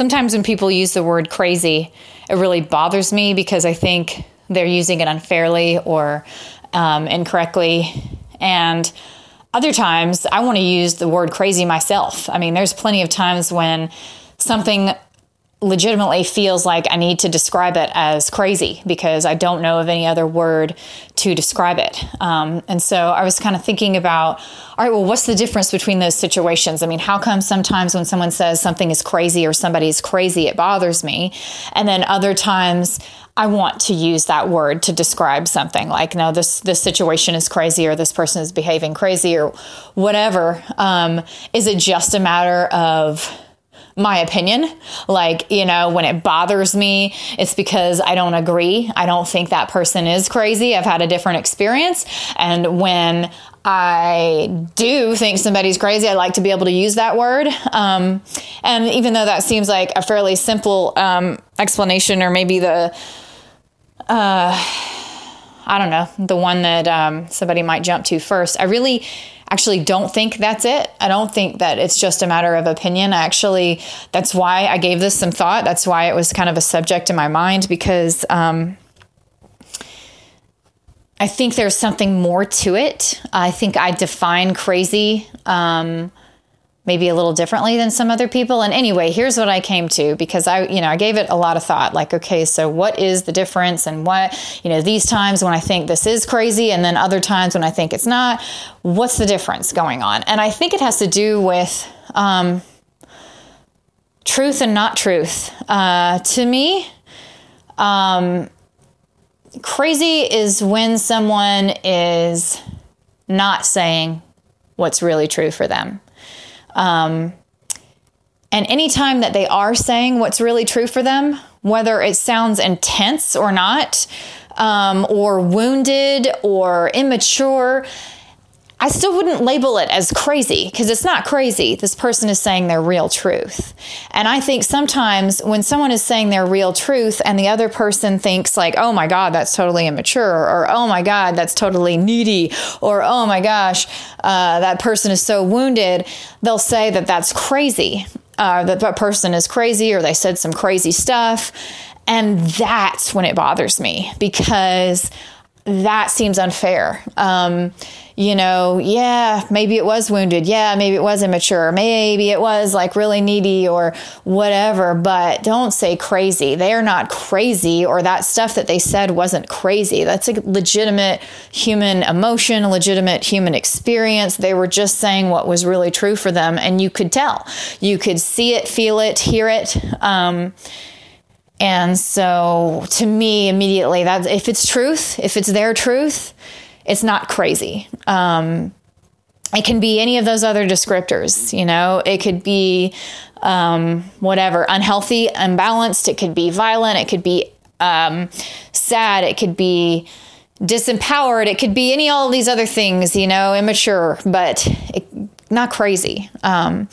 sometimes when people use the word crazy, it really bothers me because I think they're using it unfairly or um, incorrectly. And other times, I want to use the word crazy myself. I mean, there's plenty of times when something legitimately feels like I need to describe it as crazy because I don't know of any other word to describe it. Um, and so I was kind of thinking about, all right, well, what's the difference between those situations? I mean, how come sometimes when someone says something is crazy or somebody is crazy, it bothers me? And then other times, I want to use that word to describe something like, no, this this situation is crazy, or this person is behaving crazy, or whatever. Um, is it just a matter of my opinion. Like, you know, when it bothers me, it's because I don't agree. I don't think that person is crazy. I've had a different experience. And when I do think somebody's crazy, I like to be able to use that word. Um, and even though that seems like a fairly simple um, explanation, or maybe the, uh, I don't know, the one that um, somebody might jump to first, I really actually don't think that's it. I don't think that it's just a matter of opinion. Actually, that's why I gave this some thought. That's why it was kind of a subject in my mind because um, I think there's something more to it. I think I define crazy. Um, maybe a little differently than some other people. And anyway, here's what I came to because I, you know, I gave it a lot of thought like, okay, so what is the difference and what, you know, these times when I think this is crazy and then other times when I think it's not, what's the difference going on? And I think it has to do with, um, truth and not truth. Uh, to me, um, crazy is when someone is not saying what's really true for them. Um, and anytime that they are saying what's really true for them, whether it sounds intense or not, um, or wounded or immature, I still wouldn't label it as crazy because it's not crazy. This person is saying their real truth. And I think sometimes when someone is saying their real truth and the other person thinks, like, oh my God, that's totally immature, or oh my God, that's totally needy, or oh my gosh, uh, that person is so wounded, they'll say that that's crazy, uh, that that person is crazy, or they said some crazy stuff. And that's when it bothers me because that seems unfair. Um, you know, yeah, maybe it was wounded. Yeah, maybe it was immature. Maybe it was like really needy or whatever, but don't say crazy. They are not crazy, or that stuff that they said wasn't crazy. That's a legitimate human emotion, a legitimate human experience. They were just saying what was really true for them, and you could tell. You could see it, feel it, hear it. Um, and so to me, immediately, that if it's truth, if it's their truth, it's not crazy. Um, it can be any of those other descriptors, you know, it could be um, whatever, unhealthy, unbalanced, it could be violent, it could be um, sad, it could be disempowered, it could be any all these other things, you know, immature, but it, not crazy. Um,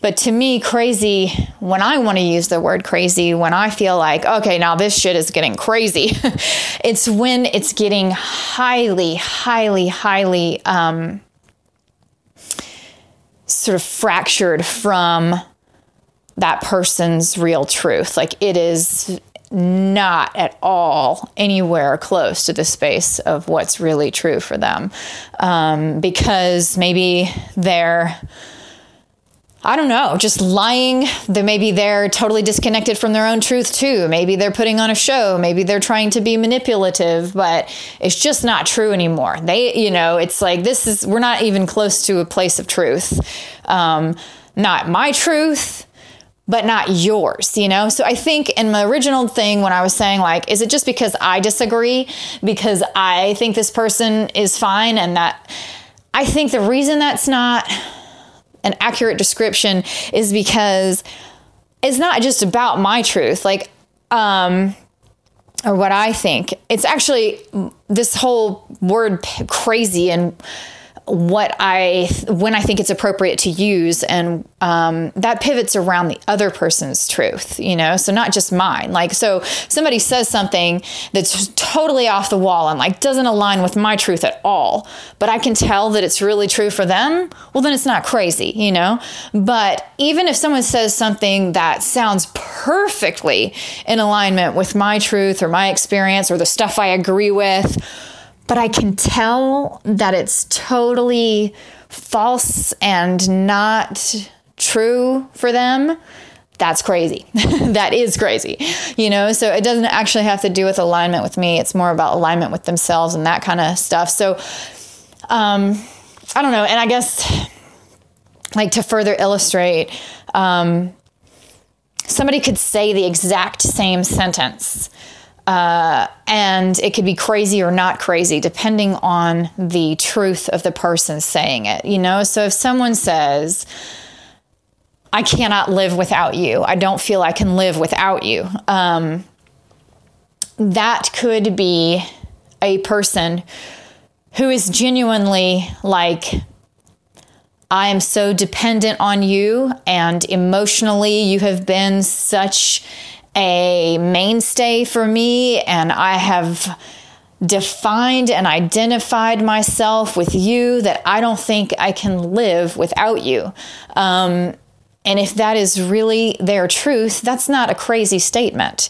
but to me, crazy, when I want to use the word crazy, when I feel like, okay, now this shit is getting crazy, it's when it's getting highly, highly, highly um, sort of fractured from that person's real truth. Like it is not at all anywhere close to the space of what's really true for them um, because maybe they're I don't know, just lying. They maybe they're totally disconnected from their own truth too. Maybe they're putting on a show. Maybe they're trying to be manipulative, but it's just not true anymore. They, you know, it's like this is we're not even close to a place of truth. Um, not my truth, but not yours, you know? So I think in my original thing, when I was saying, like, is it just because I disagree? Because I think this person is fine and that I think the reason that's not an accurate description is because it's not just about my truth, like, um, or what I think. It's actually this whole word crazy and what I when I think it's appropriate to use, and um, that pivots around the other person's truth, you know. So not just mine. Like so, somebody says something that's totally off the wall and like doesn't align with my truth at all, but I can tell that it's really true for them. Well, then it's not crazy, you know. But even if someone says something that sounds perfectly in alignment with my truth or my experience or the stuff I agree with but I can tell that it's totally false and not true for them. That's crazy. that is crazy. You know, so it doesn't actually have to do with alignment with me. It's more about alignment with themselves and that kind of stuff. So, um, I don't know. And I guess, like, to further illustrate, um, somebody could say the exact same sentence uh, and it could be crazy or not crazy depending on the truth of the person saying it you know? So if someone says i cannot live without you. I don't feel i can live without you um, that could be a person who is genuinely like I am so dependent on you, and emotionally, you have been such a mainstay for me, and I have defined and identified myself with you that I don't think I can live without you. Um, and if that is really their truth, that's not a crazy statement.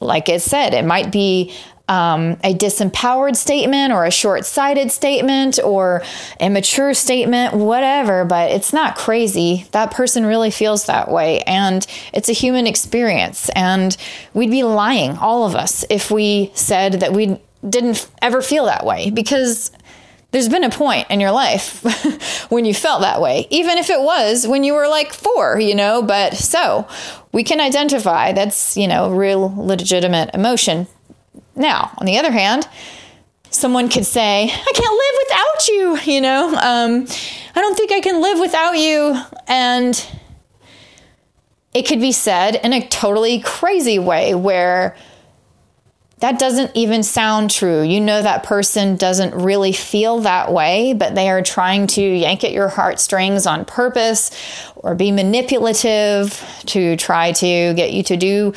Like it said, it might be um, a disempowered statement or a short sighted statement or immature statement, whatever, but it's not crazy. That person really feels that way. And it's a human experience. And we'd be lying, all of us, if we said that we didn't ever feel that way because there's been a point in your life when you felt that way, even if it was when you were like four, you know. But so we can identify that's, you know, real legitimate emotion. Now, on the other hand, someone could say, I can't live without you, you know, um, I don't think I can live without you. And it could be said in a totally crazy way where that doesn't even sound true. You know, that person doesn't really feel that way, but they are trying to yank at your heartstrings on purpose or be manipulative to try to get you to do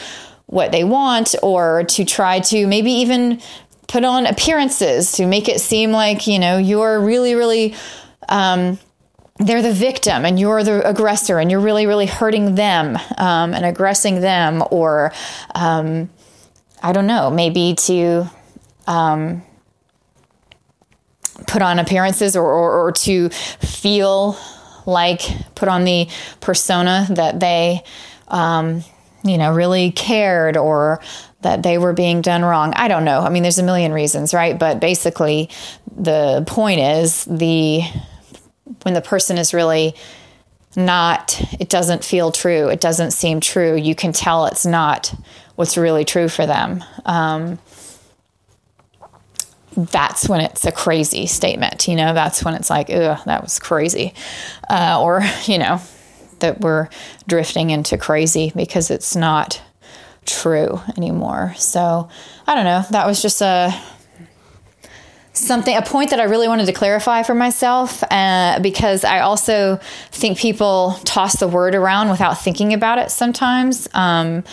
what they want or to try to maybe even put on appearances to make it seem like, you know, you're really, really, um, they're the victim and you're the aggressor and you're really, really hurting them um, and aggressing them, or um, I don't know, maybe to um, put on appearances or, or, or to feel like put on the persona that they um, you know, really cared or that they were being done wrong. I don't know. I mean, there's a million reasons, right? But basically, the point is the when the person is really not, it doesn't feel true. It doesn't seem true. You can tell it's not what's really true for them. Um, that's when it's a crazy statement. You know, that's when it's like, ugh, that was crazy. Uh, or, you know, that we're drifting into crazy because it's not true anymore. So I don't know. That was just a something a point that I really wanted to clarify for myself uh, because I also think people toss the word around without thinking about it sometimes. Um,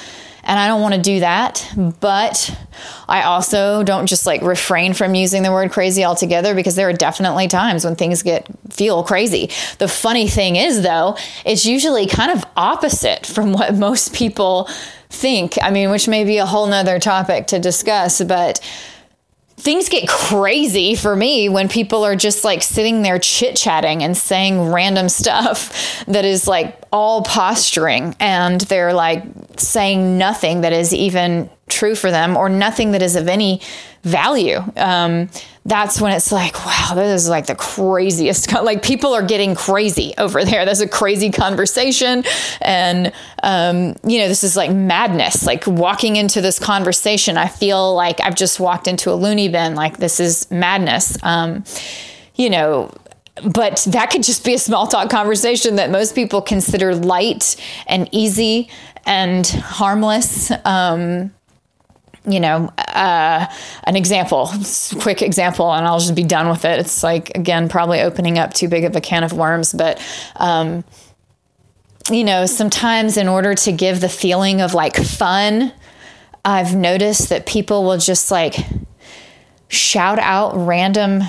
and I don't want to do that. But I also don't just like refrain from using the word crazy altogether because there are definitely times when things get feel crazy. The funny thing is, though, it's usually kind of opposite from what most people think. I mean, which may be a whole nother topic to discuss, but things get crazy for me when people are just like sitting there chit chatting and saying random stuff that is like all posturing and they're like saying nothing that is even true for them or nothing that is of any value. Um, that's when it's like, wow, this is like the craziest. Like people are getting crazy over there. That's a crazy conversation, and um, you know, this is like madness. Like walking into this conversation, I feel like I've just walked into a loony bin. Like this is madness. Um, you know, but that could just be a small talk conversation that most people consider light and easy and harmless. Um, you know, uh, an example, quick example, and I'll just be done with it. It's like, again, probably opening up too big of a can of worms, but, um, you know, sometimes in order to give the feeling of like fun, I've noticed that people will just like shout out random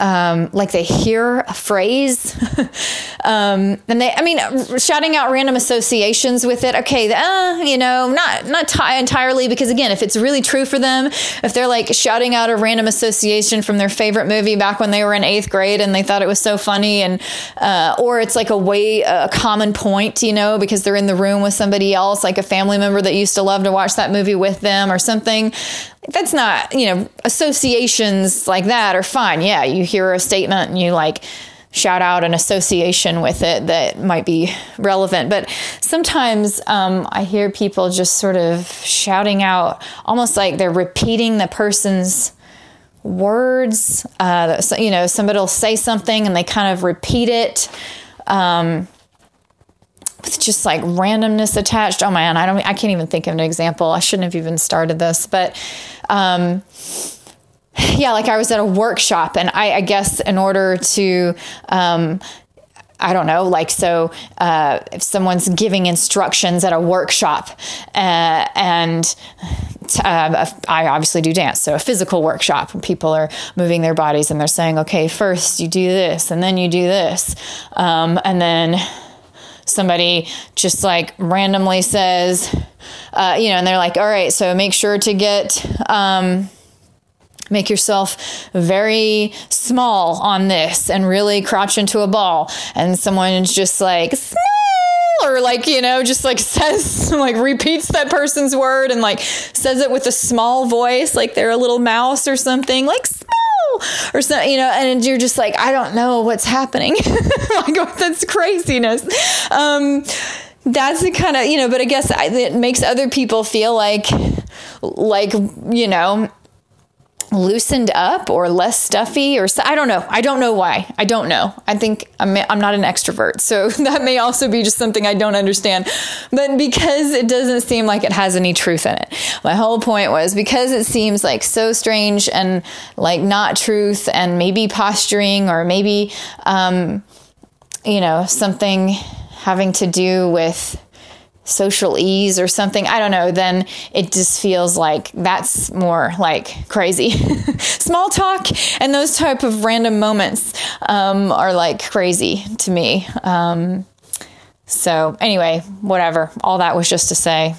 um, like they hear a phrase um, and they i mean shouting out random associations with it okay uh, you know not not t- entirely because again if it's really true for them if they're like shouting out a random association from their favorite movie back when they were in eighth grade and they thought it was so funny and uh, or it's like a way a common point you know because they're in the room with somebody else like a family member that used to love to watch that movie with them or something that's not, you know, associations like that are fine. Yeah, you hear a statement and you like shout out an association with it that might be relevant. But sometimes um, I hear people just sort of shouting out, almost like they're repeating the person's words. Uh, you know, somebody will say something and they kind of repeat it. Um, just like randomness attached. Oh man, I don't I can't even think of an example. I shouldn't have even started this, but um yeah, like I was at a workshop and I, I guess in order to um I don't know, like so. Uh, if someone's giving instructions at a workshop, uh, and uh, I obviously do dance, so a physical workshop, people are moving their bodies and they're saying, "Okay, first you do this, and then you do this, um, and then somebody just like randomly says, uh, you know, and they're like, all right, so make sure to get, um, make yourself very small on this and really crouch into a ball. And someone's just like, small or like you know just like says like repeats that person's word and like says it with a small voice like they're a little mouse or something like or something, you know, and you're just like, I don't know what's happening. like, that's craziness. Um, that's the kind of, you know, but I guess it makes other people feel like, like, you know, loosened up or less stuffy or I don't know. I don't know why. I don't know. I think I'm, I'm not an extrovert. So that may also be just something I don't understand. But because it doesn't seem like it has any truth in it. My whole point was because it seems like so strange and like not truth and maybe posturing or maybe, um, you know, something having to do with social ease or something, I don't know, then it just feels like that's more like crazy. Small talk and those type of random moments um, are like crazy to me. Um, so, anyway, whatever. All that was just to say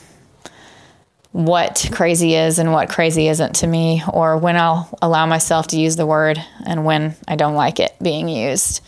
what crazy is and what crazy isn't to me, or when I'll allow myself to use the word and when I don't like it being used.